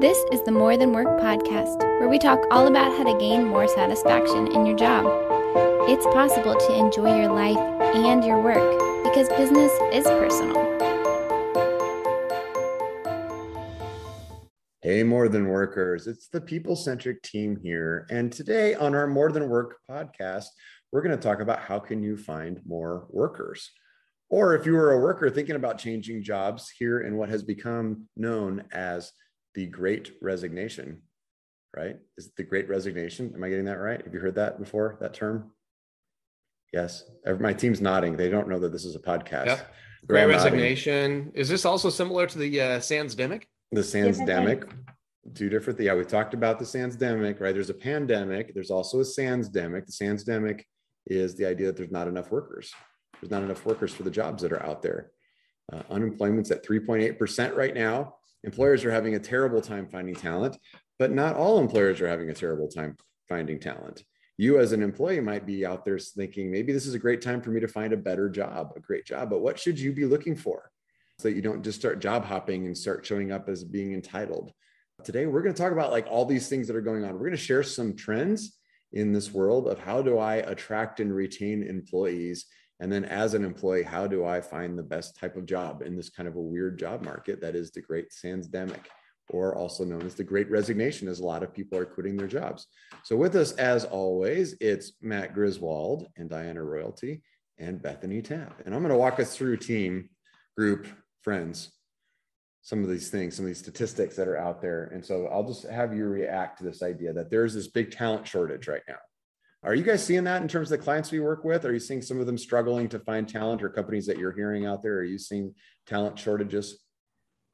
This is the More Than Work podcast, where we talk all about how to gain more satisfaction in your job. It's possible to enjoy your life and your work because business is personal. Hey, More Than Workers. It's the people centric team here. And today on our More Than Work podcast, we're going to talk about how can you find more workers. Or if you were a worker thinking about changing jobs here in what has become known as the great resignation, right? Is it the great resignation? Am I getting that right? Have you heard that before, that term? Yes. My team's nodding. They don't know that this is a podcast. Yep. Great resignation. Nodding. Is this also similar to the uh, Sandsdemic? The Sandsdemic. Two different. Yeah, we talked about the Sandsdemic, right? There's a pandemic. There's also a Sandsdemic. The Sandsdemic is the idea that there's not enough workers. There's not enough workers for the jobs that are out there. Uh, unemployment's at 3.8% right now. Employers are having a terrible time finding talent, but not all employers are having a terrible time finding talent. You, as an employee, might be out there thinking, maybe this is a great time for me to find a better job, a great job. But what should you be looking for so that you don't just start job hopping and start showing up as being entitled? Today, we're going to talk about like all these things that are going on. We're going to share some trends in this world of how do I attract and retain employees and then as an employee, how do I find the best type of job in this kind of a weird job market that is the great Sandsdemic, or also known as the great resignation, as a lot of people are quitting their jobs. So with us, as always, it's Matt Griswold and Diana Royalty and Bethany Tapp. And I'm going to walk us through team, group, friends, some of these things, some of these statistics that are out there. And so I'll just have you react to this idea that there's this big talent shortage right now. Are you guys seeing that in terms of the clients we work with? Are you seeing some of them struggling to find talent or companies that you're hearing out there? Are you seeing talent shortages?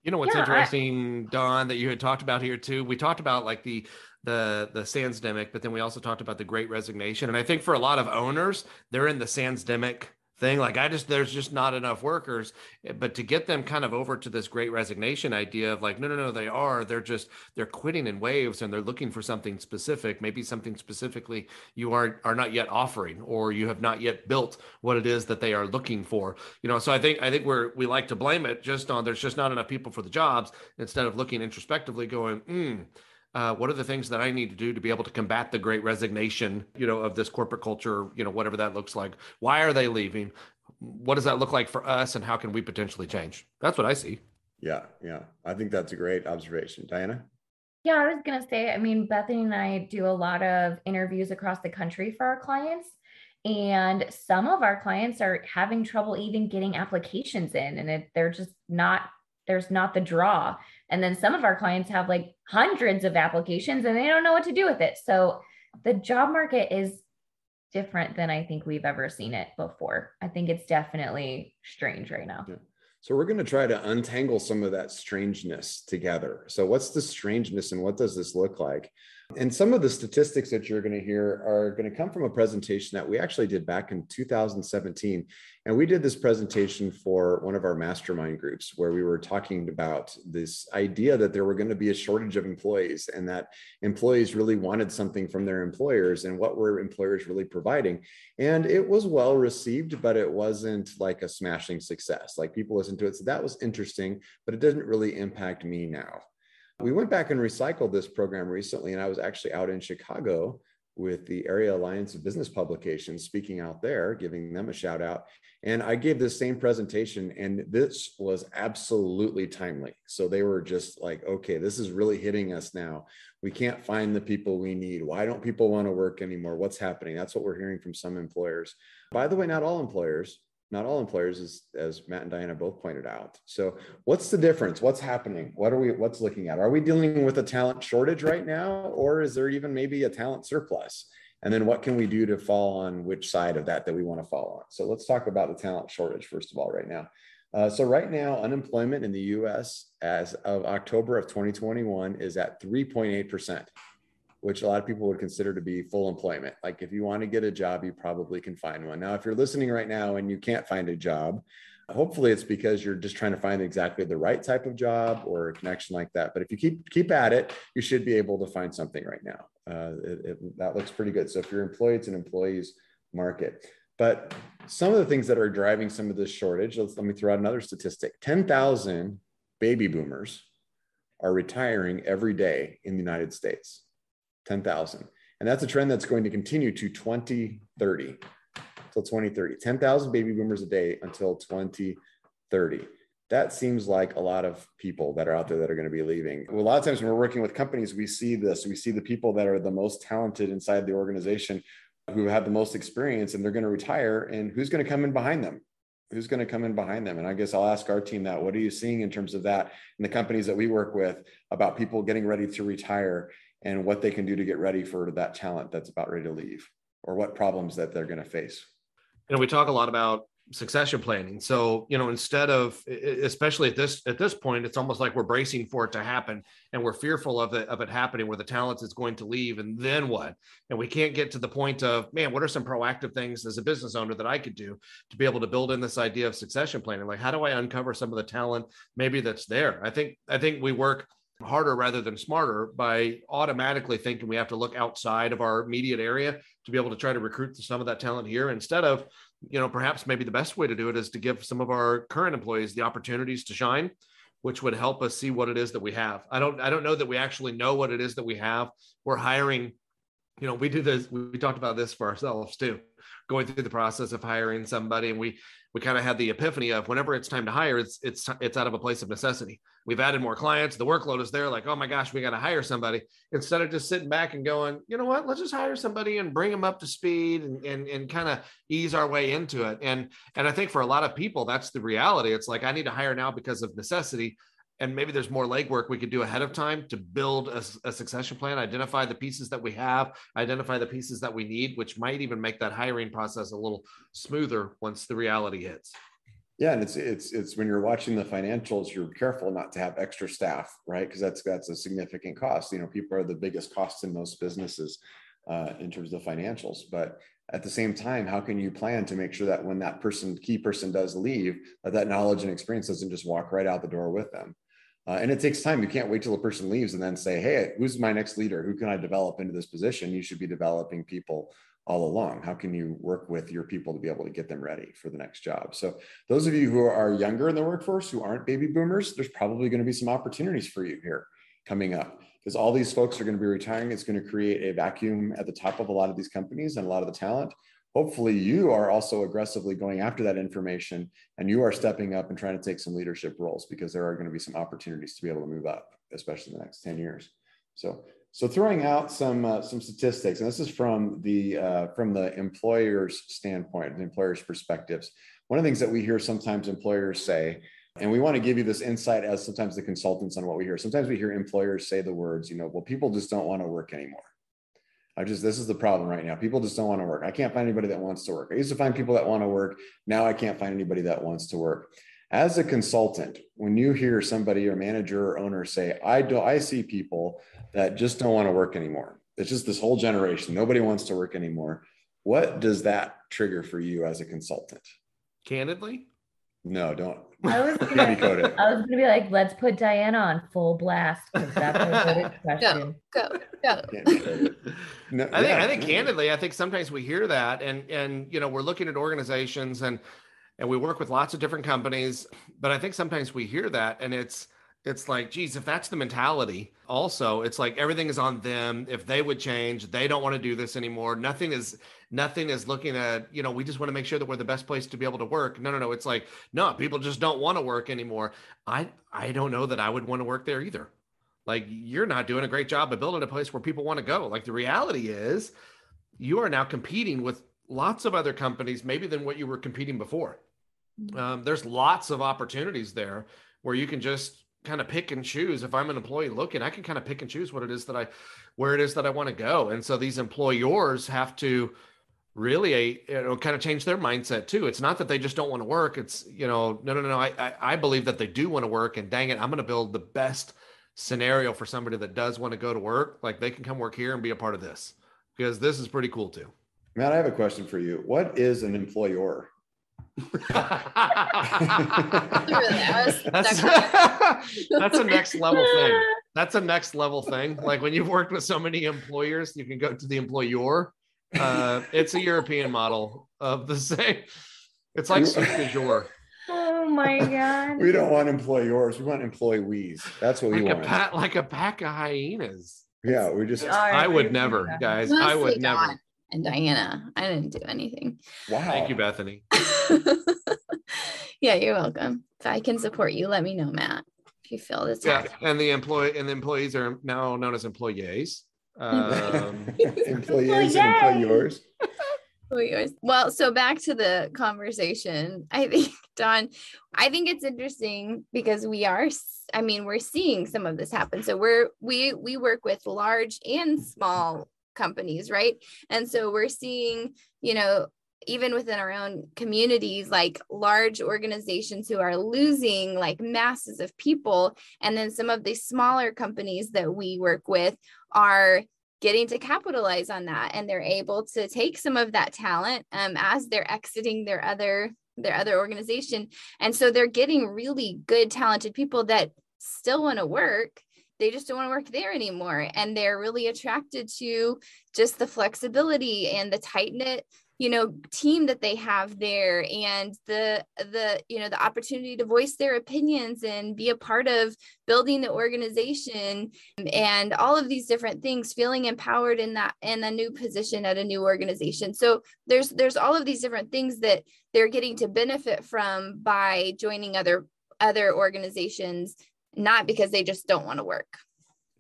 You know what's yeah, interesting, I... Don, that you had talked about here too. We talked about like the the the Sandsdemic, but then we also talked about the Great Resignation. And I think for a lot of owners, they're in the Sandsdemic thing. Like I just there's just not enough workers. Eh, but to get them kind of over to this great resignation idea of like, no, no, no, they are. They're just they're quitting in waves and they're looking for something specific, maybe something specifically you are are not yet offering or you have not yet built what it is that they are looking for. You know, so I think I think we're we like to blame it just on there's just not enough people for the jobs instead of looking introspectively going, hmm uh, what are the things that I need to do to be able to combat the great resignation, you know, of this corporate culture, you know, whatever that looks like? Why are they leaving? What does that look like for us and how can we potentially change? That's what I see. Yeah, yeah. I think that's a great observation. Diana? Yeah, I was going to say, I mean, Bethany and I do a lot of interviews across the country for our clients. And some of our clients are having trouble even getting applications in, and it, they're just not, there's not the draw. And then some of our clients have like hundreds of applications and they don't know what to do with it. So the job market is different than I think we've ever seen it before. I think it's definitely strange right now. Yeah. So we're going to try to untangle some of that strangeness together. So what's the strangeness and what does this look like? And some of the statistics that you're going to hear are going to come from a presentation that we actually did back in 2017. And we did this presentation for one of our mastermind groups where we were talking about this idea that there were going to be a shortage of employees and that employees really wanted something from their employers and what were employers really providing. And it was well received, but it wasn't like a smashing success. Like people listened to it. So that was interesting, but it doesn't really impact me now. We went back and recycled this program recently, and I was actually out in Chicago with the Area Alliance of Business Publications, speaking out there, giving them a shout out. And I gave this same presentation, and this was absolutely timely. So they were just like, okay, this is really hitting us now. We can't find the people we need. Why don't people want to work anymore? What's happening? That's what we're hearing from some employers. By the way, not all employers not all employers as, as matt and diana both pointed out. So what's the difference? What's happening? What are we what's looking at? Are we dealing with a talent shortage right now or is there even maybe a talent surplus? And then what can we do to fall on which side of that that we want to fall on? So let's talk about the talent shortage first of all right now. Uh, so right now unemployment in the us as of october of 2021 is at 3.8% which a lot of people would consider to be full employment. Like if you want to get a job, you probably can find one. Now, if you're listening right now and you can't find a job, hopefully it's because you're just trying to find exactly the right type of job or a connection like that. But if you keep keep at it, you should be able to find something right now. Uh, it, it, that looks pretty good. So if you're employed, it's an employee's market. But some of the things that are driving some of this shortage, let's, let me throw out another statistic 10,000 baby boomers are retiring every day in the United States. 10,000. And that's a trend that's going to continue to 2030 until 2030. 10,000 baby boomers a day until 2030 that seems like a lot of people that are out there that are going to be leaving. A lot of times when we're working with companies, we see this. We see the people that are the most talented inside the organization who have the most experience and they're going to retire. And who's going to come in behind them? Who's going to come in behind them? And I guess I'll ask our team that. What are you seeing in terms of that in the companies that we work with about people getting ready to retire and what they can do to get ready for that talent that's about ready to leave or what problems that they're going to face? You know, we talk a lot about succession planning. So you know instead of especially at this at this point it's almost like we're bracing for it to happen and we're fearful of it of it happening where the talent is going to leave and then what? And we can't get to the point of man what are some proactive things as a business owner that i could do to be able to build in this idea of succession planning? Like how do i uncover some of the talent maybe that's there? I think i think we work harder rather than smarter by automatically thinking we have to look outside of our immediate area to be able to try to recruit some of that talent here instead of you know, perhaps maybe the best way to do it is to give some of our current employees the opportunities to shine, which would help us see what it is that we have. I don't, I don't know that we actually know what it is that we have. We're hiring, you know, we do this, we talked about this for ourselves too, going through the process of hiring somebody. And we, we kind of had the epiphany of whenever it's time to hire, it's it's it's out of a place of necessity. We've added more clients, the workload is there. Like, oh my gosh, we got to hire somebody instead of just sitting back and going, you know what, let's just hire somebody and bring them up to speed and and, and kind of ease our way into it. And and I think for a lot of people, that's the reality. It's like I need to hire now because of necessity and maybe there's more legwork we could do ahead of time to build a, a, succession plan identify the pieces that we have identify the pieces that we need which might even make that hiring process a little smoother once the reality hits. Yeah and it's it's it's when you're watching the financials you're careful not to have extra staff right? Because that's that's a significant cost. You know people are the biggest costs in most businesses uh, in terms of financials. But at the same time how can you plan to make sure that when that person key person does leave that that knowledge and experience doesn't just walk right out the door with them uh, and it takes time. You can't wait till a person leaves and then say, hey, who's my next leader? Who can I develop into this position? You should be developing people all along. How can you work with your people to be able to get them ready for the next job? So, those of you who are younger in the workforce who aren't baby boomers, there's probably going to be some opportunities for you here coming up because all these folks are going to be retiring. It's going to create a vacuum at the top of a lot of these companies and a lot of the talent hopefully you are also aggressively going after that information and you are stepping up and trying to take some leadership roles because there are going to be some opportunities to be able to move up especially in the next 10 years. So so throwing out some uh, some statistics and this is from the uh, from the employer's standpoint the employer's perspectives. One of the things that we hear sometimes employers say and we want to give you this insight as sometimes the consultants on what we hear. Sometimes we hear employers say the words you know well people just don't want to work anymore I just this is the problem right now. People just don't want to work. I can't find anybody that wants to work. I used to find people that want to work. Now I can't find anybody that wants to work. As a consultant, when you hear somebody or manager or owner say, I do I see people that just don't want to work anymore. It's just this whole generation. Nobody wants to work anymore. What does that trigger for you as a consultant? Candidly? No, don't. I was gonna, I was gonna be like, let's put Diana on full blast because that's a good question. Go, go, go. no, I think yeah, I think candidly, I think sometimes we hear that and and you know, we're looking at organizations and and we work with lots of different companies, but I think sometimes we hear that and it's it's like, geez, if that's the mentality, also, it's like everything is on them. If they would change, they don't want to do this anymore. Nothing is nothing is looking at, you know, we just want to make sure that we're the best place to be able to work. No, no, no. It's like, no, people just don't want to work anymore. I I don't know that I would want to work there either. Like you're not doing a great job of building a place where people want to go. Like the reality is you are now competing with lots of other companies, maybe than what you were competing before. Mm-hmm. Um, there's lots of opportunities there where you can just kind of pick and choose. If i'm an employee looking i can kind of pick and choose what it is that i where it is that i want to go. And so these employers have to really eh, you know kind of change their mindset too. It's not that they just don't want to work. It's you know no no no. I, I i believe that they do want to work and dang it i'm going to build the best scenario for somebody that does want to go to work. Like they can come work here and be a part of this. Because this is pretty cool too. Matt i have a question for you. What is an employer that's, that's a next level thing. That's a next level thing. Like when you've worked with so many employers, you can go to the employer. Uh, it's a European model of the same. It's like soup du jour. Oh my god. we don't want employers. We want employees. That's what like we a want. like a pack of hyenas. yeah, we just I would never, guys. I Mostly would never. Don And Diana, I didn't do anything. wow. Thank you, Bethany. yeah, you're welcome. If I can support you, let me know, Matt. If you feel this. Yeah, and the employee and the employees are now known as employees. Um, Employees and employers. Yours. Well, so back to the conversation. I think, Don, I think it's interesting because we are, I mean, we're seeing some of this happen. So we're, we, we work with large and small companies, right? And so we're seeing, you know, even within our own communities, like large organizations who are losing like masses of people. And then some of the smaller companies that we work with are getting to capitalize on that and they're able to take some of that talent um, as they're exiting their other their other organization and so they're getting really good talented people that still want to work they just don't want to work there anymore and they're really attracted to just the flexibility and the tight knit you know team that they have there and the the you know the opportunity to voice their opinions and be a part of building the organization and all of these different things feeling empowered in that in a new position at a new organization. So there's there's all of these different things that they're getting to benefit from by joining other other organizations not because they just don't want to work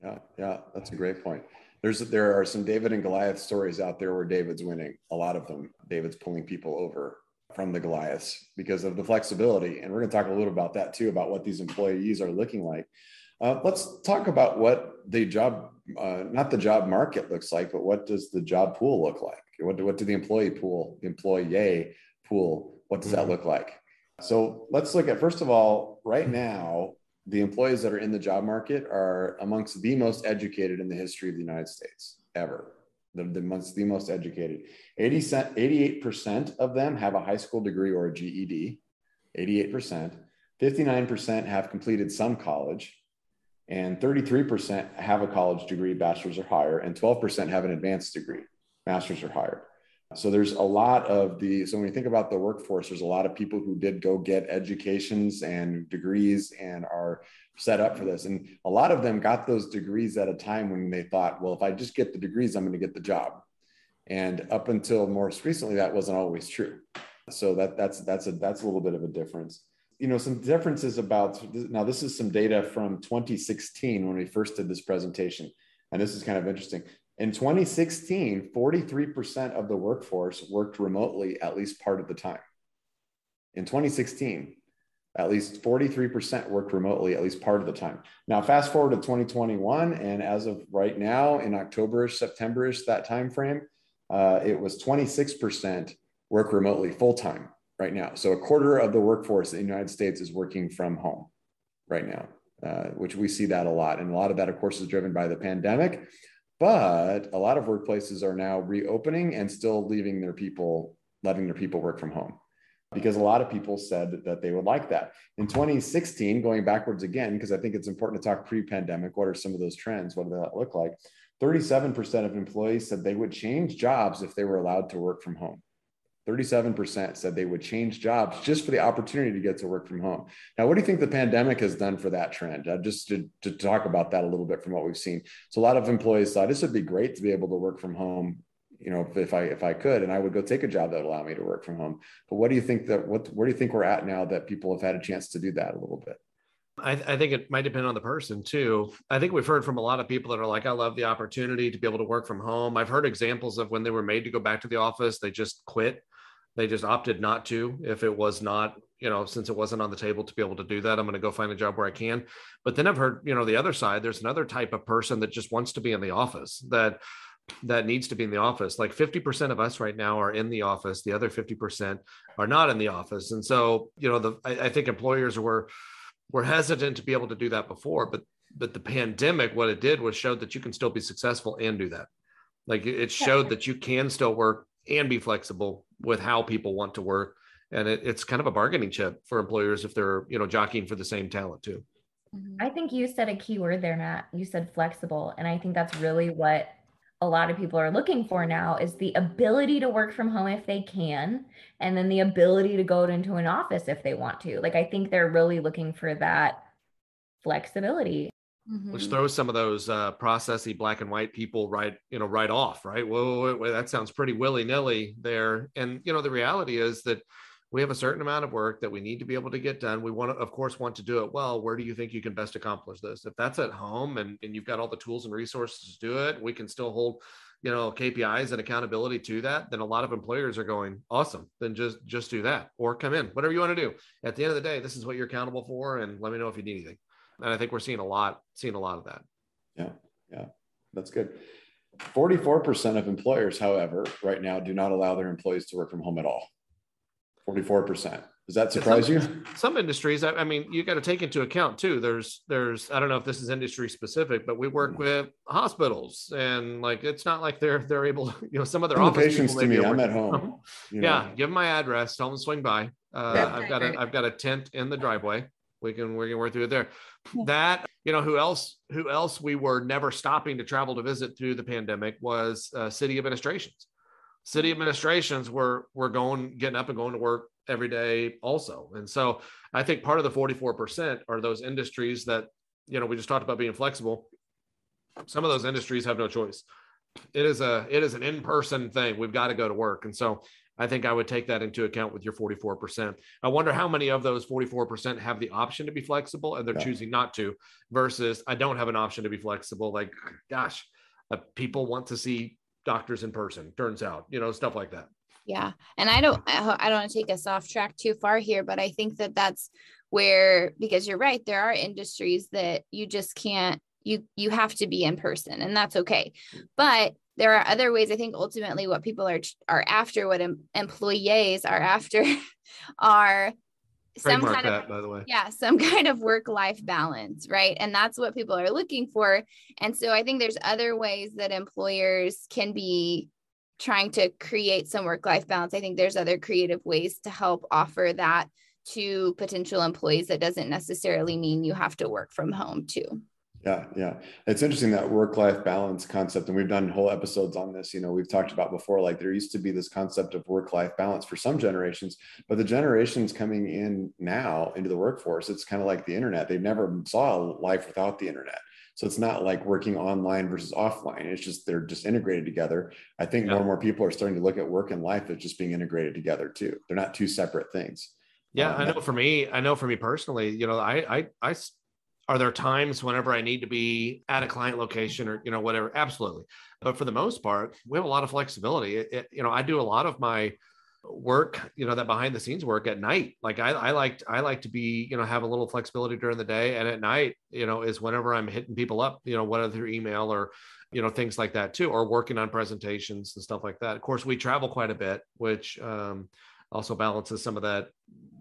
Yeah, yeah, that's a great point. There's there are some David and Goliath stories out there where David's winning. A lot of them, David's pulling people over from the Goliaths because of the flexibility. And we're going to talk a little about that too, about what these employees are looking like. Uh, let's talk about what the job, uh, not the job market looks like, but what does the job pool look like? What do, what do the employee pool, the employee pool, what does that look like? So let's look at first of all, right now, the employees that are in the job market are amongst the most educated in the history of the United States ever. The, the amongst the most educated. 80 88% of them have a high school degree or a GED. 88%. 59% have completed some college. And 33% have a college degree, bachelor's or higher, and 12% have an advanced degree, master's or higher. So there's a lot of the, so when you think about the workforce, there's a lot of people who did go get educations and degrees and are set up for this. And a lot of them got those degrees at a time when they thought, well, if I just get the degrees, I'm going to get the job. And up until most recently, that wasn't always true. So that that's that's a that's a little bit of a difference. You know, some differences about now. This is some data from 2016 when we first did this presentation, and this is kind of interesting. In 2016, 43% of the workforce worked remotely at least part of the time. In 2016, at least 43% worked remotely at least part of the time. Now, fast forward to 2021, and as of right now, in Octoberish, Septemberish, that time frame, uh, it was 26% work remotely full time right now. So a quarter of the workforce in the United States is working from home right now, uh, which we see that a lot. And a lot of that, of course, is driven by the pandemic. But a lot of workplaces are now reopening and still leaving their people, letting their people work from home because a lot of people said that they would like that. In 2016, going backwards again, because I think it's important to talk pre pandemic, what are some of those trends? What did that look like? 37% of employees said they would change jobs if they were allowed to work from home. 37% said they would change jobs just for the opportunity to get to work from home. Now, what do you think the pandemic has done for that trend? Uh, just to, to talk about that a little bit from what we've seen. So, a lot of employees thought this would be great to be able to work from home you know if, i if i could and i would go take a job that would allow me to work from home but what do you think that what where do you think we're at now that people have had a chance to do that a little bit I, I think it might depend on the person too. I think we've heard from a lot of people that are like, I love the opportunity to be able to work from home. I've heard examples of when they were made to go back to the office, they just quit. They just opted not to if it was not, you know, since it wasn't on the table to be able to do that. I'm going to go find a job where I can. But then I've heard, you know, the other side, there's another type of person that just wants to be in the office that that needs to be in the office. Like 50% of us right now are in the office. The other 50% are not in the office. And so, you know, the I, I think employers were were hesitant to be able to do that before, but but the pandemic, what it did was showed that you can still be successful and do that. Like it showed that you can still work and be flexible with how people want to work. And it, it's kind of a bargaining chip for employers if they're, you know, jockeying for the same talent too. Mm-hmm. I think you said a key word there, Matt. You said flexible. And I think that's really what a lot of people are looking for now is the ability to work from home if they can, and then the ability to go into an office if they want to. Like, I think they're really looking for that flexibility. Mm-hmm. Which throws some of those uh, processy black and white people right, you know, right off, right? Whoa, that sounds pretty willy nilly there. And you know, the reality is that we have a certain amount of work that we need to be able to get done. We want to, of course, want to do it well. Where do you think you can best accomplish this? If that's at home and, and you've got all the tools and resources to do it, we can still hold, you know, KPIs and accountability to that. Then a lot of employers are going, awesome. Then just just do that or come in, whatever you want to do. At the end of the day, this is what you're accountable for, and let me know if you need anything. And I think we're seeing a lot, seeing a lot of that. Yeah, yeah, that's good. 44% of employers, however, right now do not allow their employees to work from home at all. 44%. Does that surprise some, you? Some industries, I, I mean, you got to take into account too. There's, there's, I don't know if this is industry specific, but we work mm. with hospitals, and like it's not like they're they're able, you know, some of their office patients to me. I'm at home. You know. Yeah, give them my address. Tell them to swing by. Uh. I've got a I've got a tent in the driveway. We can we can work through it there. That you know who else who else we were never stopping to travel to visit through the pandemic was uh, city administrations. City administrations were were going getting up and going to work every day also. And so i think part of the 44% are those industries that you know we just talked about being flexible. Some of those industries have no choice. It is a it is an in-person thing. We've got to go to work. And so i think i would take that into account with your 44% i wonder how many of those 44% have the option to be flexible and they're yeah. choosing not to versus i don't have an option to be flexible. Like gosh uh, people want to see doctors in person turns out you know stuff like that. Yeah. And i don't i don't want to take us off track too far here but i think that that's where because you're right there are industries that you just can't you you have to be in person and that's okay. But there are other ways i think ultimately what people are are after what em, employees are after are some kind that, of by the way. Yeah some kind of work life balance right? And that's what people are looking for. And so i think there's other ways that employers can be trying to create some work life balance. I think there's other creative ways to help offer that to potential employees. That doesn't necessarily mean you have to work from home too yeah, yeah. It's interesting that work-life balance concept, and we've done whole episodes on this. You know, we've talked about before, like there used to be this concept of work-life balance for some generations, but the generations coming in now into the workforce, it's kind of like the internet. They never saw life without the internet. So it's not like working online versus offline. It's just they're just integrated together. I think yeah. more and more people are starting to look at work and life as just being integrated together too. They're not two separate things. Yeah, um, I know for me, I know for me personally, you know, I I I are there times whenever I need to be at a client location or you know whatever? Absolutely, but for the most part, we have a lot of flexibility. It, it, you know, I do a lot of my work, you know, that behind the scenes work at night. Like I, I like I like to be, you know, have a little flexibility during the day, and at night, you know, is whenever I'm hitting people up, you know, whether through email or you know things like that too, or working on presentations and stuff like that. Of course, we travel quite a bit, which um, also balances some of that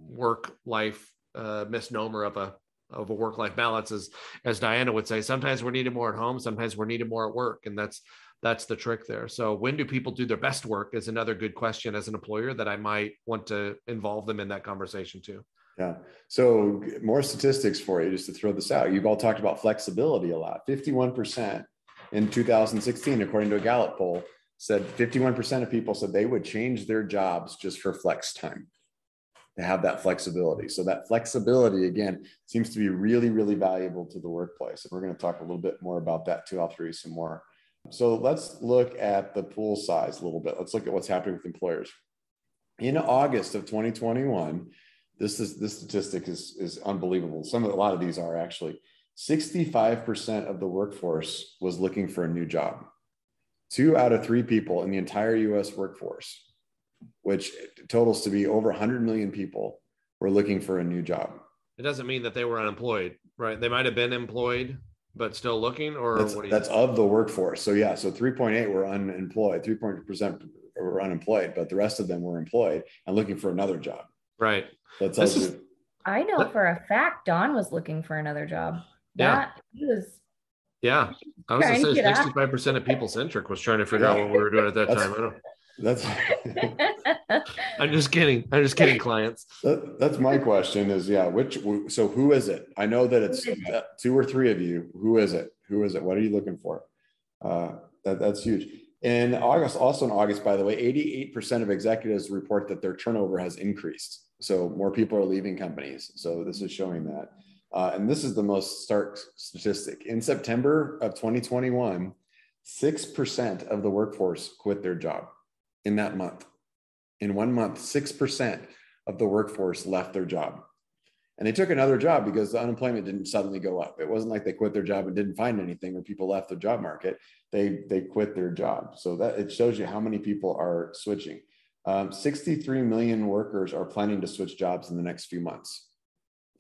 work life uh, misnomer of a of a work life balance as as diana would say sometimes we're needed more at home sometimes we're needed more at work and that's that's the trick there. So when do people do their best work is another good question as an employer that i might want to involve them in that conversation too. Yeah. So more statistics for you just to throw this out. You've all talked about flexibility a lot. 51% in 2016 according to a gallup poll said 51% of people said they would change their jobs just for flex time to have that flexibility. So that flexibility again seems to be really, really valuable to the workplace. And we're going to talk a little bit more about that too. I'll throw you some more. So let's look at the pool size a little bit. Let's look at what's happening with employers. In August of 2021, this is this statistic is, is unbelievable. Some of a lot of these are actually 65% of the workforce was looking for a new job. Two out of three people in the entire US workforce which totals to be over 100 million people were looking for a new job. It doesn't mean that they were unemployed, right? They might have been employed, but still looking, or that's, that's of the workforce. So yeah, so 3.8 were unemployed, 3.8 percent were unemployed, but the rest of them were employed and looking for another job. Right. That's also. I know for a fact Don was looking for another job. Yeah. That, he was. Yeah, I was gonna say 65 percent of people centric was trying to figure out what we were doing at that time. I don't. That's. I'm just kidding. I'm just kidding, clients. That, that's my question. Is yeah. Which so who is it? I know that it's two or three of you. Who is it? Who is it? What are you looking for? Uh, that, that's huge. In August, also in August, by the way, 88% of executives report that their turnover has increased. So more people are leaving companies. So this is showing that. Uh, and this is the most stark statistic. In September of 2021, 6% of the workforce quit their job in that month. In one month, 6% of the workforce left their job. And they took another job because the unemployment didn't suddenly go up. It wasn't like they quit their job and didn't find anything or people left the job market. They, they quit their job. So that it shows you how many people are switching. Um, 63 million workers are planning to switch jobs in the next few months.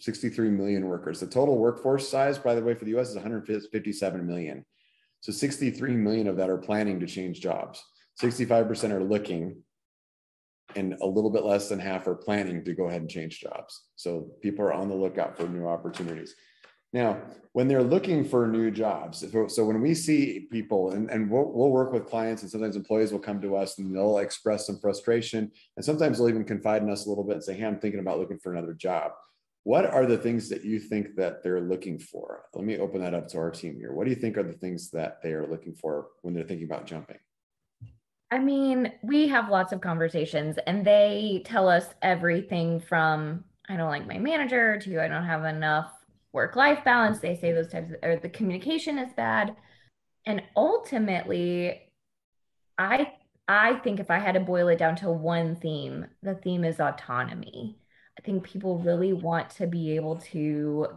63 million workers. The total workforce size, by the way, for the US is 157 million. So 63 million of that are planning to change jobs. 65% are looking, and a little bit less than half are planning to go ahead and change jobs. So people are on the lookout for new opportunities. Now, when they're looking for new jobs, so when we see people, and, and we'll, we'll, work with clients, and sometimes employees will come to us and they'll express some frustration, and sometimes they'll even confide in us a little bit and say, "Hey, I'm thinking about looking for another job." What are the things that you think that they're looking for? Let me open that up to our team here. What do you think are the things that they are looking for when they're thinking about jumping? I mean, we have lots of conversations and they tell us everything from I don't like my manager to I don't have enough work life balance. They say those types of, or the communication is bad. And ultimately, I I think if I had to boil it down to one theme, the theme is autonomy. I think people really want to be able to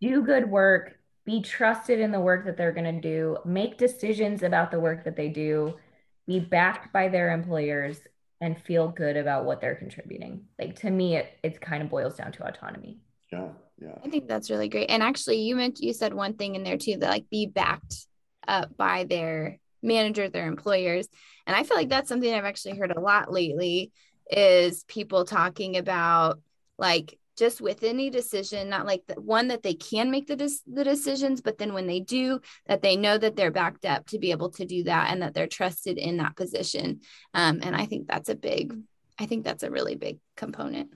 do good work, be trusted in the work that they're going to do, make decisions about the work that they do, be backed by their employers, and feel good about what they're contributing. Like to me, it, it kind of boils down to autonomy. Yeah. Yeah. I think that's really great. And actually, you meant you said one thing in there too that like be backed up by their manager, their employers. And I feel like that's something I've actually heard a lot lately is people talking about like just with any decision not like the one that they can make the, des- the decisions but then when they do that they know that they're backed up to be able to do that and that they're trusted in that position um, and i think that's a big i think that's a really big component.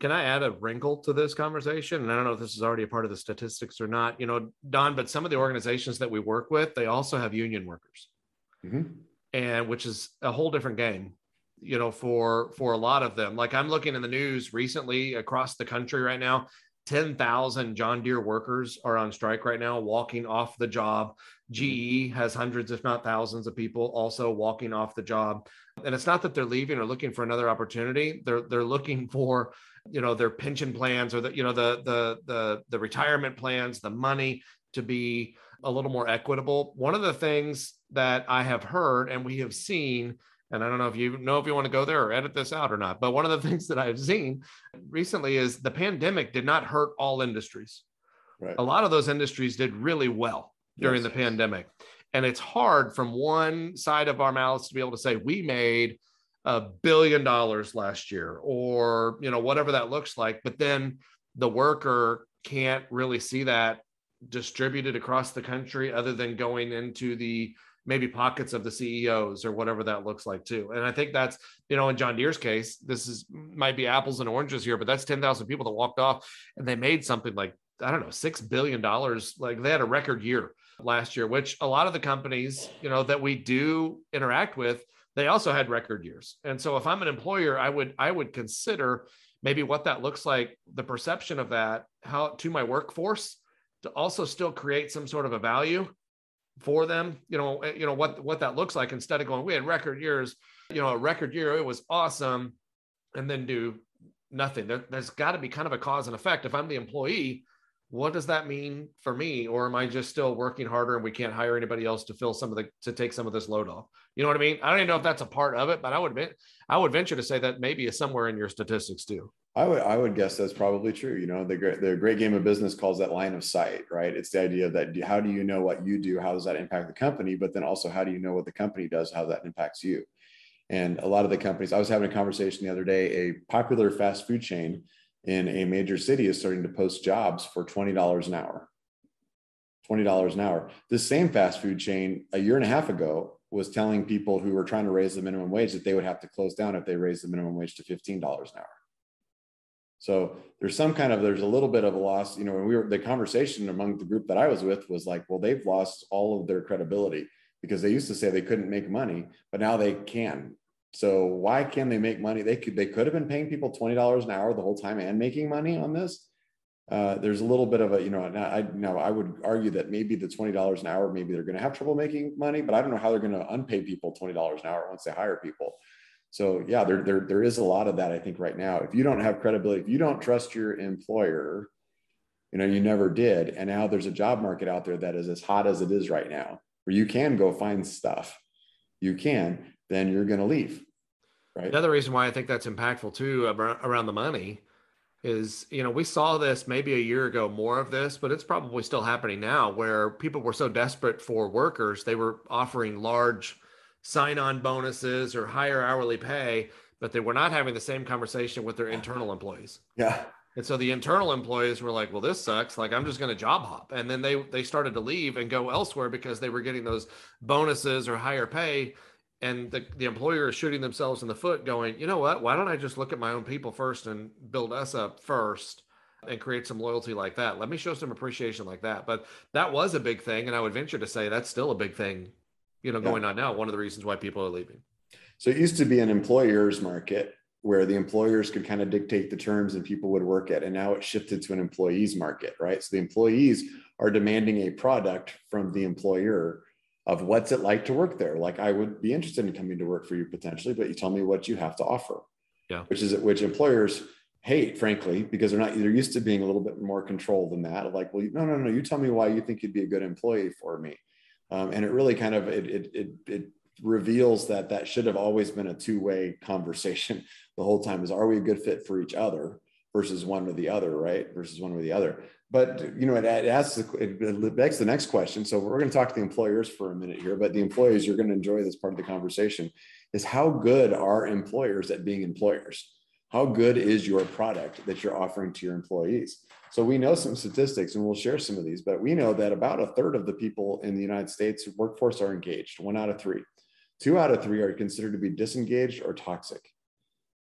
Can I add a wrinkle to this conversation? And I don't know if this is already a part of the statistics or not, you know, Don, but some of the organizations that we work with, they also have union workers, mm-hmm. and which is a whole different game you know for for a lot of them like i'm looking in the news recently across the country right now 10,000 John Deere workers are on strike right now, walking off the job. Mm-hmm. GE has hundreds, if not thousands, of people also walking off the job. And it's not that they're leaving or looking for another opportunity. They're they're looking for, you know, their pension plans or the, you know, the the the the retirement plans, the money to be a little more equitable. One of the things that I have heard and we have seen and I don't know if you know if you want to go there or edit this out or not, but one of the things that I've seen recently is the pandemic did not hurt all industries. Right. A lot of those industries did really well during yes. the pandemic. And it's hard from one side of our mouths to be able to say we made a billion dollars last year or you know whatever that looks like, but then the worker can't really see that distributed across the country other than going into the maybe pockets of the CEOs or whatever that looks like too. And I think that's, you know, in John Deere's case, this is might be apples and oranges here, but that's 10,000 people that walked off and they made something like, I don't know, $6 billion. Like they had a record year last year, which a lot of the companies, you know, that we do interact with, they also had record years. And so if I'm an employer, I would, I would consider maybe what that looks like, the perception of that, how to my workforce to also still create some sort of a value for them you know eh, you know what what that looks like instead of going we had record years you know a record year it was awesome and then do nothing. There, has got to be kind of a cause and effect. If i'm the employee what does that mean for me? Or am i just still working harder and we can't hire anybody else to fill some of the to take some of this load off? You know what i mean? I don't even know if that's a part of it but i would i would venture to say that maybe is somewhere in your statistics too I would I would guess that's probably true. You know, the great the great game of business calls that line of sight, right? It's the idea that how do you know what you do? How does that impact the company? But then also, how do you know what the company does? How that impacts you? And a lot of the companies, I was having a conversation the other day. A popular fast food chain in a major city is starting to post jobs for twenty dollars an hour. Twenty dollars an hour. This same fast food chain a year and a half ago was telling people who were trying to raise the minimum wage that they would have to close down if they raised the minimum wage to fifteen dollars an hour So there's some kind of there's a little bit of a loss. You know, when we were the conversation among the group that I was with was like, well, they've lost all of their credibility because they used to say they couldn't make money, but now they can. So why can they make money? They could they could have been paying people twenty dollars an hour the whole time and making money on this. Uh, there's a little bit of a you know I you know I would argue that maybe the twenty dollars an hour maybe they're going to have trouble making money, but I don't know how they're going to unpay people twenty dollars an hour once they hire people. So yeah, there, there there is a lot of that I think right now. If you don't have credibility, if you don't trust your employer, you know you never did, and now there's a job market out there that is as hot as it is right now, where you can go find stuff. You can, then you're going to leave. Right. Another reason why I think that's impactful too around the money is, you know, we saw this maybe a year ago more of this, but it's probably still happening now where people were so desperate for workers, they were offering large sign on bonuses or higher hourly pay, but they were not having the same conversation with their internal employees. Yeah. And so the internal employees were like, "Well, this sucks. Like, I'm just going to job hop." And then they they started to leave and go elsewhere because they were getting those bonuses or higher pay and the, the employer is shooting themselves in the foot going you know what why don't i just look at my own people first and build us up first and create some loyalty like that let me show some appreciation like that but that was a big thing and i would venture to say that's still a big thing you know going yeah. on now one of the reasons why people are leaving so it used to be an employer's market where the employers could kind of dictate the terms and people would work it and now it shifted to an employees market right so the employees are demanding a product from the employer of what's it like to work there. Like I would be interested in coming to work for you potentially, but you tell me what you have to offer. Yeah. Which is which employers hate, frankly, because they're not they're used to being a little bit more control than that. Like, well, no, no, no, you tell me why you think you'd be a good employee for me. Um, and it really kind of it, it it it reveals that that should have always been a two-way conversation the whole time is are we a good fit for each other versus one or the other right versus one or the other but you know, it, it asks it begs the next question. So we're going to talk to the employers for a minute here, but the employees you're going to enjoy this part of the conversation is how good are employers at being employers? How good is your product that you're offering to your employees? So we know some statistics, and we'll share some of these. But we know that about a third of the people in the United States workforce are engaged. One out of three. Two out of three are considered to be disengaged or toxic.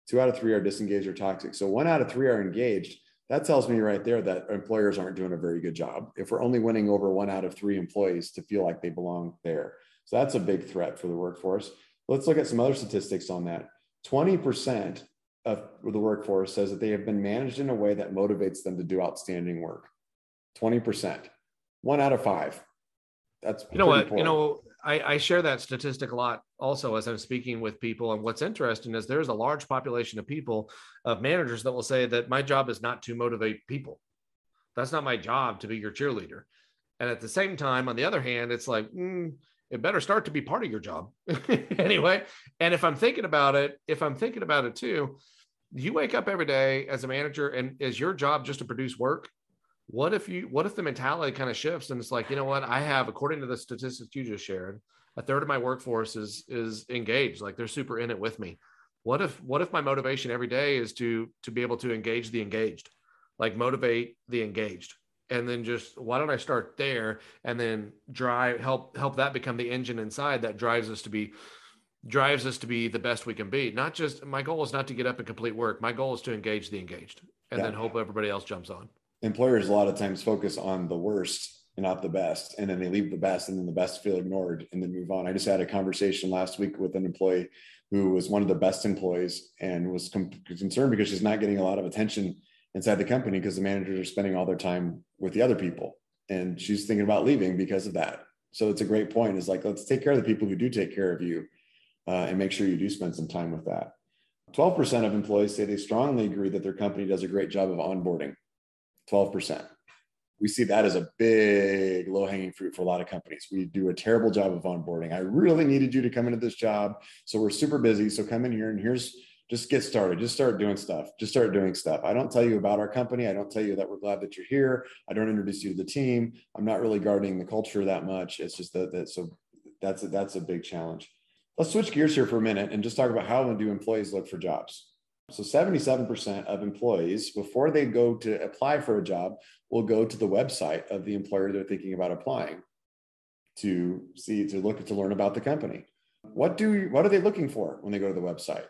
Two out of three are disengaged or toxic. So one out of three are engaged that tells me right there that employers aren't doing a very good job if we're only winning over one out of three employees to feel like they belong there. So that's a big threat for the workforce. Let's look at some other statistics on that. 20% of the workforce says that they have been managed in a way that motivates them to do outstanding work. 20%. One out of five. That's you know what, poor. you know, I, I, share that statistic a lot also as I'm speaking with people. And what's interesting is there's a large population of people, of managers that will say that my job is not to motivate people. That's not my job to be your cheerleader. And at the same time, on the other hand, it's like, mm, it better start to be part of your job anyway. And if I'm thinking about it, if I'm thinking about it too, you wake up every day as a manager and is your job just to produce work? what if you what if the mentality kind of shifts and it's like you know what? I have according to the statistics you just shared a third of my workforce is is engaged like they're super in it with me. What if what if my motivation every day is to to be able to engage the engaged like motivate the engaged? And then just why don't i start there and then drive help help that become the engine inside that drives us to be drives us to be the best we can be. Not just my goal is not to get up and complete work. My goal is to engage the engaged and yeah. then hope everybody else jumps on. Employers a lot of times focus on the worst and not the best and then they leave the best and then the best feel ignored and then move on. I just had a conversation last week with an employee who was one of the best employees and was com- concerned because she's not getting a lot of attention inside the company because the managers are spending all their time with the other people and she's thinking about leaving because of that. So it's a great point. Is like let's take care of the people who do take care of you uh, and make sure you do spend some time with that 12% of employees say they strongly agree that their company does a great job of onboarding 12%. We see that as a big low hanging fruit for a lot of companies. We do a terrible job of onboarding. I really needed you to come into this job. So we're super busy. So come in here and here's just get started. Just start doing stuff. Just start doing stuff. I don't tell you about our company. I don't tell you that we're glad that you're here. I don't introduce you to the team. I'm not really guarding the culture that much. It's just that, that so that's a, that's a big challenge. Let's switch gears here for a minute and just talk about how do employees look for jobs. So 77% of employees, before they go to apply for a job, will go to the website of the employer they're thinking about applying to see, to look to learn about the company. What do what are they looking for when they go to the website?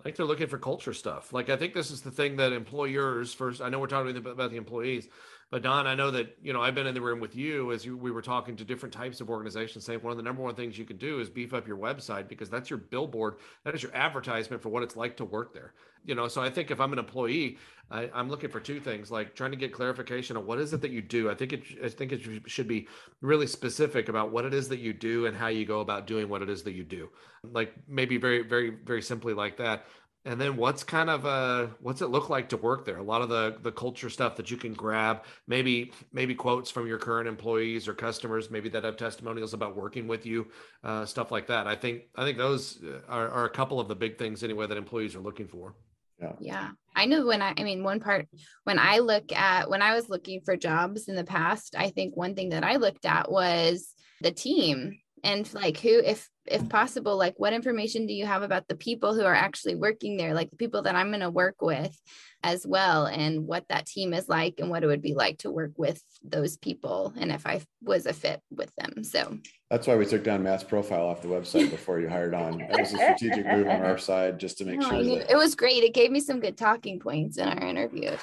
I think they're looking for culture stuff. Like I think this is the thing that employers first. I know we're talking about the employees, but Don, I know that you know I've been in the room with you as you, we were talking to different types of organizations. Saying one of the number one things you can do is beef up your website because that's your billboard, that is your advertisement for what it's like to work there. You know, so I think if I'm an employee, I, am looking for two things: like trying to get clarification of what is it that you do. I think it, I think it should be really specific about what it is that you do and how you go about doing what it is that you do. Like maybe very, very, very simply like that and then what's kind of uh what's it look like to work there? A lot of the the culture stuff that you can grab maybe maybe quotes from your current employees or customers maybe that have testimonials about working with you uh, stuff like that. I think i think those uh, are, are a couple of the big things anyway that employees are looking for. Yeah. yeah. I know when i i mean one part when i look at when i was looking for jobs in the past i think one thing that i looked at was the team and like who if if possible like what information do you have about the people who are actually working there? Like the people that i'm going to work with as well and what that team is like and what it would be like to work with those people and if i was a fit with them. So that's why we took down matt's profile off the website before you hired on that was a strategic move on our side just to make no, sure that... it was great it gave me some good talking points in our interview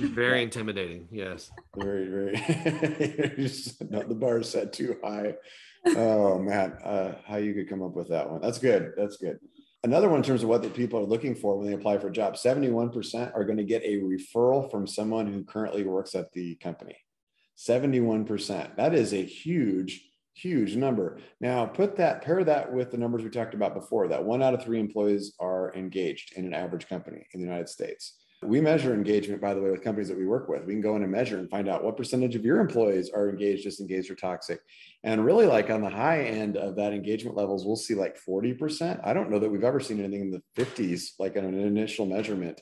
very intimidating yes very very Not the bar is set too high oh man, uh, how you could come up with that one? That's good. That's good. Another one in terms of what the people are looking for when they apply for a job: seventy-one percent are going to get a referral from someone who currently works at the company. Seventy-one percent. That is a huge, huge number. Now, put that pair that with the numbers we talked about before. That one out of three employees are engaged in an average company in the United States. We measure engagement, by the way, with companies that we work with. We can go in and measure and find out what percentage of your employees are engaged, disengaged, or toxic. And really, like on the high end of that engagement levels, we'll see like 40%. I don't know that we've ever seen anything in the 50s, like on an initial measurement,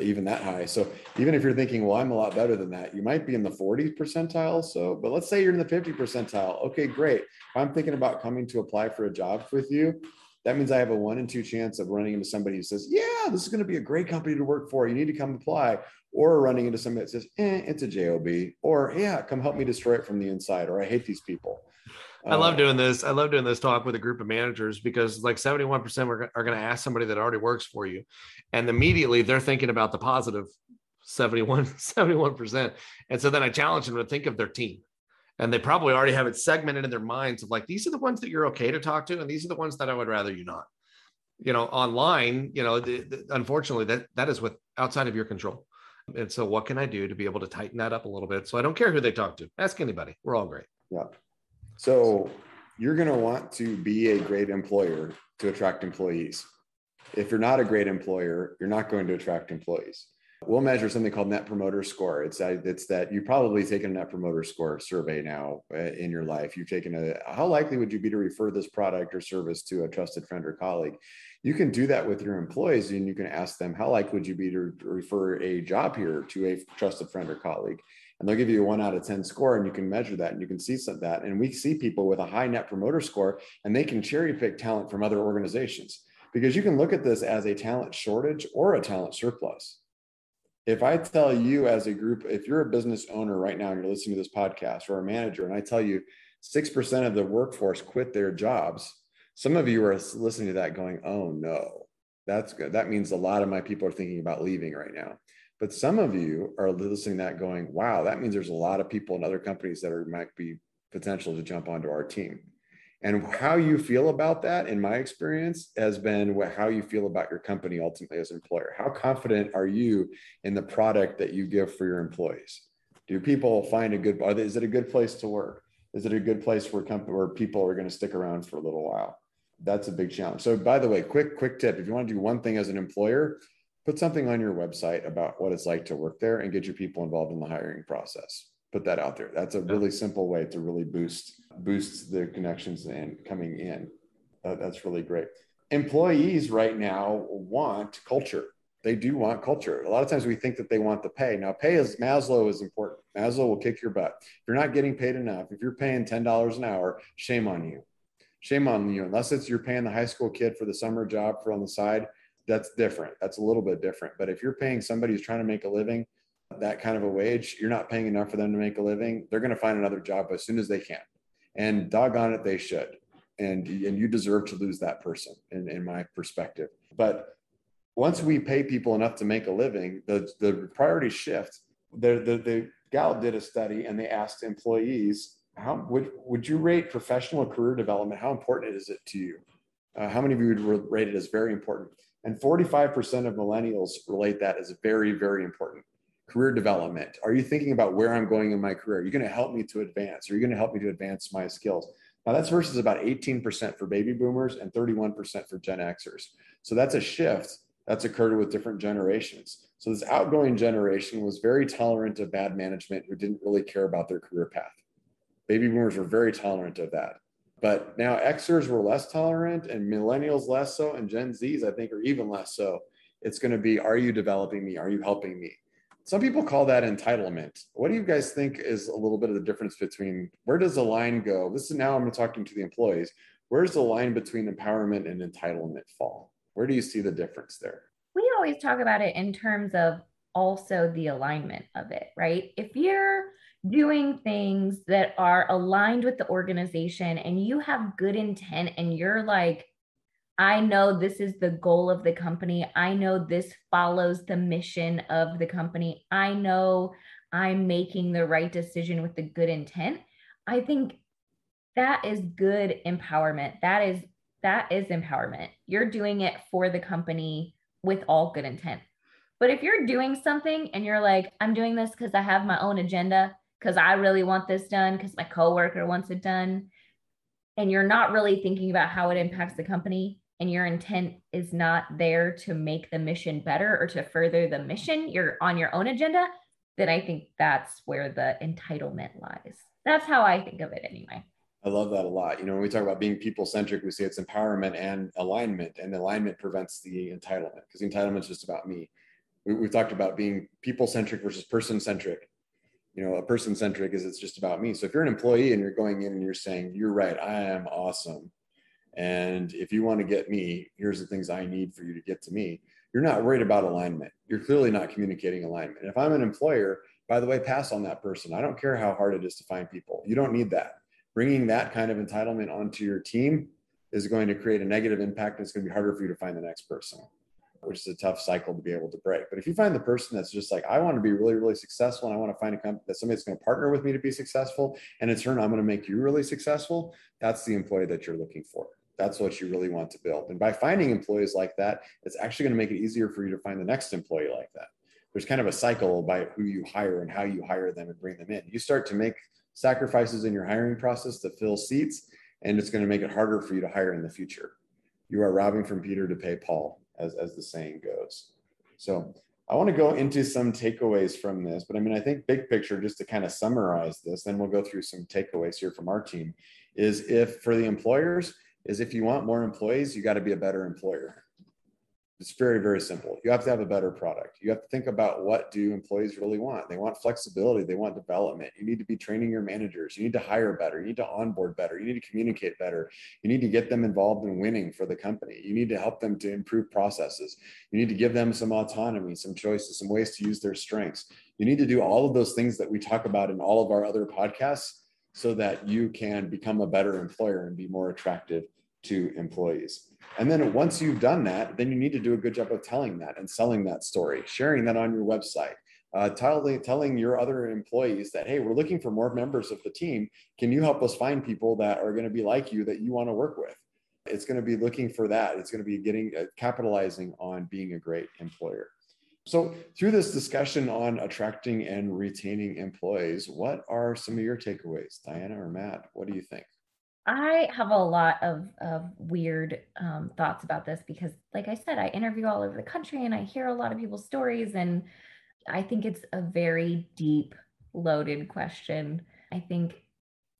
even that high. So even if you're thinking, well, I'm a lot better than that, you might be in the 40 percentile. So, but let's say you're in the 50 percentile. Okay, great. I'm thinking about coming to apply for a job with you, that means I have a one in two chance of running into somebody who says, Yeah, this is going to be a great company to work for. You need to come apply. Or running into somebody that says, eh, it's a JOB. Or, yeah, come help me destroy it from the inside. Or I hate these people. I love uh, doing this. I love doing this talk with a group of managers because like 71% are, are going to ask somebody that already works for you. And immediately they're thinking about the positive 71, 71%. And so then I challenge them to think of their team and they probably already have it segmented in their minds of like these are the ones that you're okay to talk to and these are the ones that i would rather you not you know online you know the, the, unfortunately that that is with outside of your control and so what can i do to be able to tighten that up a little bit so i don't care who they talk to ask anybody we're all great yeah so you're going to want to be a great employer to attract employees. If you're not a great employer you're not going to attract employees. We'll measure something called net promoter score. It's that it's that you probably taken a net promoter score survey now uh, in your life. You've taken a how likely would you be to refer this product or service to a trusted friend or colleague? You can do that with your employees and you can ask them how likely would you be to refer a job here to a trusted friend or colleague and they'll give you a one out of 10 score and you can measure that and you can see some that and we see people with a high net promoter score and they can cherry pick talent from other organizations because you can look at this as a talent shortage or a talent surplus if I tell you as a group, if you're a business owner right now and you're listening to this podcast or a manager, and I tell you 6% of the workforce quit their jobs, some of you are listening to that going, oh no, that's good. That means a lot of my people are thinking about leaving right now. But some of you are listening that going, wow, that means there's a lot of people in other companies that are might be potential to jump onto our team. And how you feel about that, in my experience, has been how you feel about your company ultimately as an employer. How confident are you in the product that you give for your employees? Do people find a good? Is it a good place to work? Is it a good place where company where people are going to stick around for a little while? That's a big challenge. So, by the way, quick quick tip: if you want to do one thing as an employer, put something on your website about what it's like to work there and get your people involved in the hiring process put that out there. That's a really simple way to really boost boost the connections and coming in. Uh, that's really great. Employees right now want culture. They do want culture. A lot of times we think that they want the pay. Now, pay is Maslow is important. Maslow will kick your butt. If you're not getting paid enough, if you're paying $10 an hour, shame on you. Shame on you. Unless it's you're paying the high school kid for the summer job for on the side, that's different. That's a little bit different. But if you're paying somebody who's trying to make a living that kind of a wage, you're not paying enough for them to make a living, they're going to find another job as soon as they can. And doggone it, they should. And, and you deserve to lose that person, in, in my perspective. But once we pay people enough to make a living, the, the priority shift. The, the, the Gallup did a study and they asked employees, how would, would you rate professional career development? How important is it to you? Uh, how many of you would rate it as very important? And 45% of millennials relate that as very, very important. Career development. Are you thinking about where I'm going in my career? Are you going to help me to advance? Are you going to help me to advance my skills? Now that's versus about 18% for baby boomers and 31% for Gen Xers. So that's a shift that's occurred with different generations. So this outgoing generation was very tolerant of bad management who didn't really care about their career path. Baby boomers were very tolerant of that. But now Xers were less tolerant and millennials less so, and Gen Zs, I think, are even less so. It's going to be, are you developing me? Are you helping me? Some people call that entitlement. What do you guys think is a little bit of the difference between where does the line go? This is now I'm talking to the employees. Where's the line between empowerment and entitlement fall? Where do you see the difference there? We always talk about it in terms of also the alignment of it, right? If you're doing things that are aligned with the organization and you have good intent and you're like, I know this is the goal of the company. I know this follows the mission of the company. I know I'm making the right decision with the good intent. I think that is good empowerment. That is that is empowerment. You're doing it for the company with all good intent. But if you're doing something and you're like, I'm doing this because I have my own agenda, because I really want this done, because my coworker wants it done, and you're not really thinking about how it impacts the company, and your intent is not there to make the mission better or to further the mission, you're on your own agenda, then I think that's where the entitlement lies. That's how I think of it anyway. I love that a lot. You know, when we talk about being people centric, we say it's empowerment and alignment, and alignment prevents the entitlement because entitlement is just about me. We, have talked about being people centric versus person centric. You know, a person centric is it's just about me. So if you're an employee and you're going in and you're saying, you're right, I am awesome. And if you want to get me, here's the things I need for you to get to me. You're not worried about alignment. You're clearly not communicating alignment. if I'm an employer, by the way, pass on that person. I don't care how hard it is to find people. You don't need that bringing that kind of entitlement onto your team is going to create a negative impact and it's going to be harder for you to find the next person which is a tough cycle to be able to break. But if you find the person that's just like i want to be really really successful and i want to find a company that somebody's going to partner with me to be successful and in turn i'm going to make you really successful that's the employee that you're looking for. That's what you really want to build. And by finding employees like that it's actually going to make it easier for you to find the next employee like that. There's kind of a cycle by who you hire and how you hire them and bring them in. You start to make sacrifices in your hiring process to fill seats, and it's going to make it harder for you to hire in the future. You are robbing from Peter to pay Paul, as, as the saying goes. So I want to go into some takeaways from this, but I mean, I think big picture, just to kind of summarize this, then we'll go through some takeaways here from our team, is if for the employers, is if you want more employees, you got to be a better employer. It's very, very simple. You have to have a better product. You have to think about what do employees really want. They want flexibility. They want development. You need to be training your managers. You need to hire better. You need to onboard better. You need to communicate better. You need to get them involved in winning for the company. You need to help them to improve processes. You need to give them some autonomy, some choices, some ways to use their strengths. You need to do all of those things that we talk about in all of our other podcasts so that you can become a better employer and be more attractive to employees. And then once you've done that, then you need to do a good job of telling that and selling that story, sharing that on your website, uh, telling, telling your other employees that, hey, we're looking for more members of the team. Can you help us find people that are going to be like you that you want to work with? It's going to be looking for that. It's going to be getting uh, capitalizing on being a great employer. So, through this discussion on attracting and retaining employees, what are some of your takeaways, Diana or Matt? What do you think? I have a lot of, of weird um, thoughts about this because, like I said, I interview all over the country and I hear a lot of people's stories. And I think it's a very deep, loaded question. I think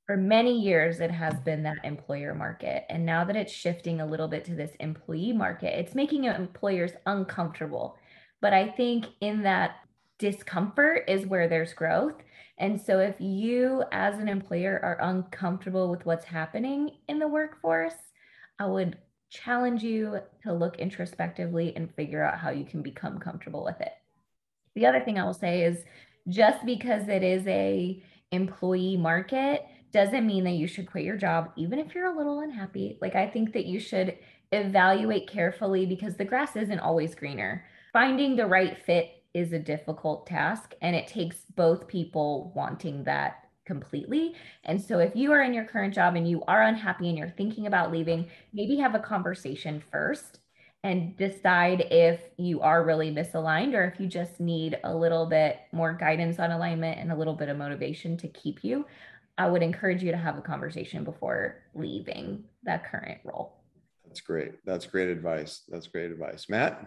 for many years, it has been that employer market. And now that it's shifting a little bit to this employee market, it's making employers uncomfortable. But I think in that discomfort is where there's growth. And so, if you as an employer are uncomfortable with what's happening in the workforce, I would challenge you to look introspectively and figure out how you can become comfortable with it. The other thing I will say is just because it is a employee market doesn't mean that you should quit your job even if you're a little unhappy. Like I think that you should evaluate carefully because the grass isn't always greener. Finding the right fit is a difficult task and it takes both people wanting that completely. And so if you are in your current job and you are unhappy and you're thinking about leaving, maybe have a conversation first and decide if you are really misaligned or if you just need a little bit more guidance on alignment and a little bit of motivation to keep you. I would encourage you to have a conversation before leaving that current role. That's great. That's great advice. That's great advice. Matt?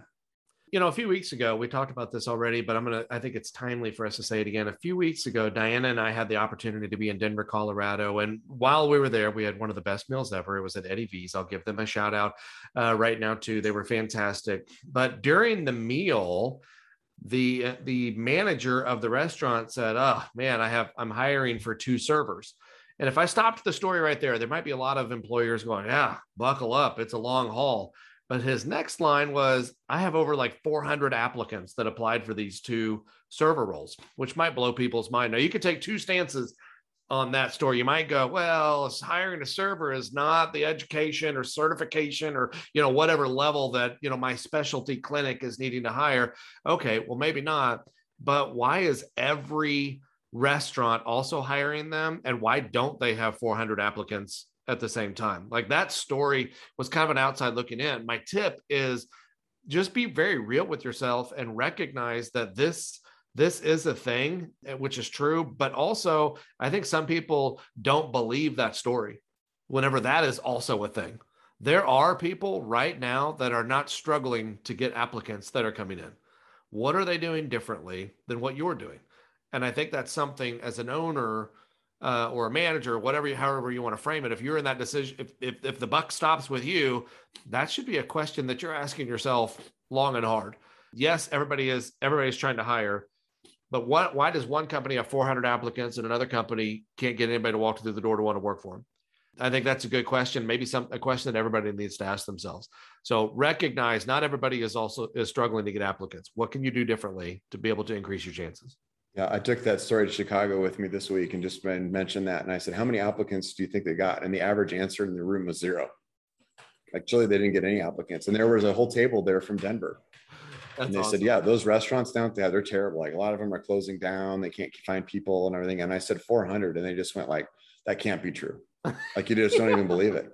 You know, a few weeks ago, we talked about this already, but I'm going to, I think it's timely for us to say it again. A few weeks ago, Diana and I had the opportunity to be in Denver, Colorado. And while we were there, we had one of the best meals ever. It was at Eddie V's. I'll give them a shout out uh, right now, too. They were fantastic. But during the meal, the uh, the manager of the restaurant said, "Oh man, I have I'm hiring for two servers." And if I stopped the story right there, there might be a lot of employers going, "Yeah, buckle up, it's a long haul." But his next line was, I have over like 400 applicants that applied for these two server roles, which might blow people's mind. Now, you could take two stances on that story. You might go, well, hiring a server is not the education or certification or, you know, whatever level that, you know, my specialty clinic is needing to hire. Okay, well, maybe not. But why is every restaurant also hiring them? And why don't they have 400 applicants at the same time. Like that story was kind of an outside looking in. My tip is just be very real with yourself and recognize that this this is a thing eh, which is true but also i think some people don't believe that story whenever that is also a thing there are people right now that are not struggling to get applicants that are coming in what are they doing differently than what you're doing and i think that's something as an owner uh, or a manager, whatever, however you want to frame it, if you're in that decision, if, if, if the buck stops with you, that should be a question that you're asking yourself long and hard. Yes, everybody is, everybody's trying to hire, but what, why does one company have 400 applicants and another company can't get anybody to walk through the door to want to work for them? I think that's a good question. Maybe some a question that everybody needs to ask themselves. So recognize not everybody is also is struggling to get applicants. What can you do differently to be able to increase your chances? Yeah, I took that story to Chicago with me this week and just mentioned that. And I said, How many applicants do you think they got? And the average answer in the room was zero. Actually, they didn't get any applicants. And there was a whole table there from Denver. That's and they awesome. said, Yeah, those restaurants down there, they're terrible. Like a lot of them are closing down. They can't find people and everything. And I said 400. And they just went like, That can't be true. Like you just don't even believe it.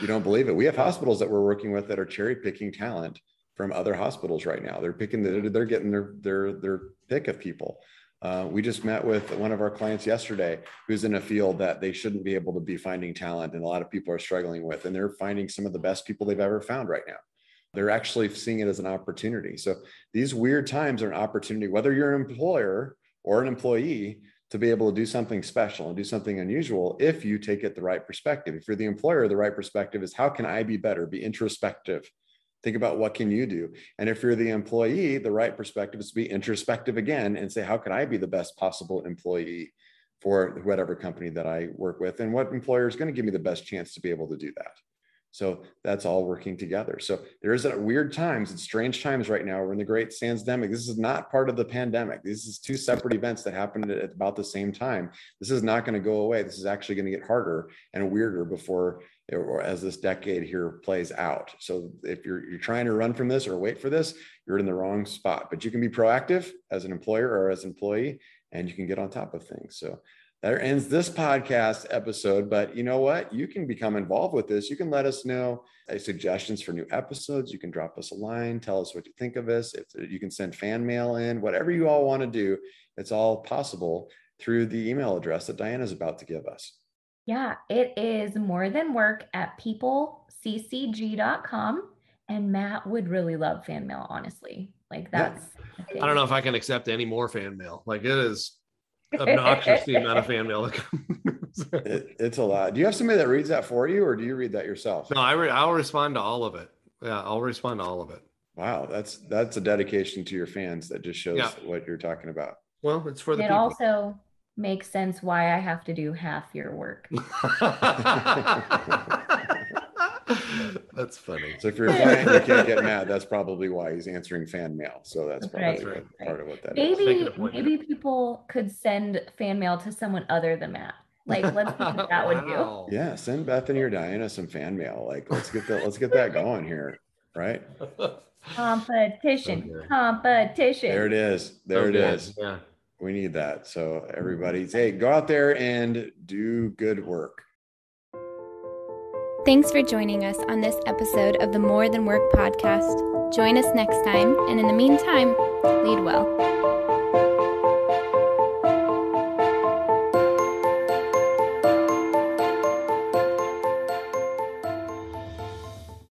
You don't believe it. We have hospitals that we're working with that are cherry picking talent from other hospitals right now. They're picking, the, they're getting their, their, their pick of people. Uh, we just met with one of our clients yesterday who's in a field that they shouldn't be able to be finding talent and a lot of people are struggling with and they're finding some of the best people they've ever found right now. They're actually seeing it as an opportunity. So these weird times are an opportunity whether you're an employer or an employee to be able to do something special and do something unusual if you take it the right perspective. If you're the employer the right perspective is how can i be better be introspective think about what can you do? And if you're the employee the right perspective is to be introspective again and say how can i be the best possible employee for whatever company that i work with? And what employer is going to give me the best chance to be able to do that? So that's all working together. So there's a weird times and strange times right now. We're in the great sandsdemic this is not part of the pandemic. This is two separate events that happened at about the same time. This is not going to go away. This is actually going to get harder and weirder before or as this decade here plays out. So if you're you're trying to run from this or wait for this, you're in the wrong spot. But you can be proactive as an employer or as an employee, and you can get on top of things. So that ends this podcast episode. But you know what? You can become involved with this. You can let us know uh, suggestions for new episodes. You can drop us a line, tell us what you think of us. If you can send fan mail in, whatever you all want to do, it's all possible through the email address that Diana's about to give us. Yeah, it is more than work at peopleccg.com. And Matt would really love fan mail, honestly. Like that's yeah. I don't know if I can accept any more fan mail. Like it is obnoxious the amount of fan mail that comes. it, it's a lot. Do you have somebody that reads that for you or do you read that yourself? No, I re- I'll respond to all of it. Yeah, I'll respond to all of it. Wow, that's that's a dedication to your fans that just shows yeah. what you're talking about. Well, it's for the it people. also makes sense why I have to do half your work. that's funny. So if you're a client, you can't get mad. That's probably why he's answering fan mail. So that's probably right. part of what that maybe, is. Maybe people could send fan mail to someone other than Matt. Like, let's see what that would do. Yeah, send Bethany or Diana some fan mail. Like, let's get that. Let's get that going here, right? Competition, competition. There it is. There it is. Yeah, we need that. So everybody, hey, go out there and do good work. Thanks for joining us on this episode of the More Than Work podcast. Join us next time, and in the meantime, lead well.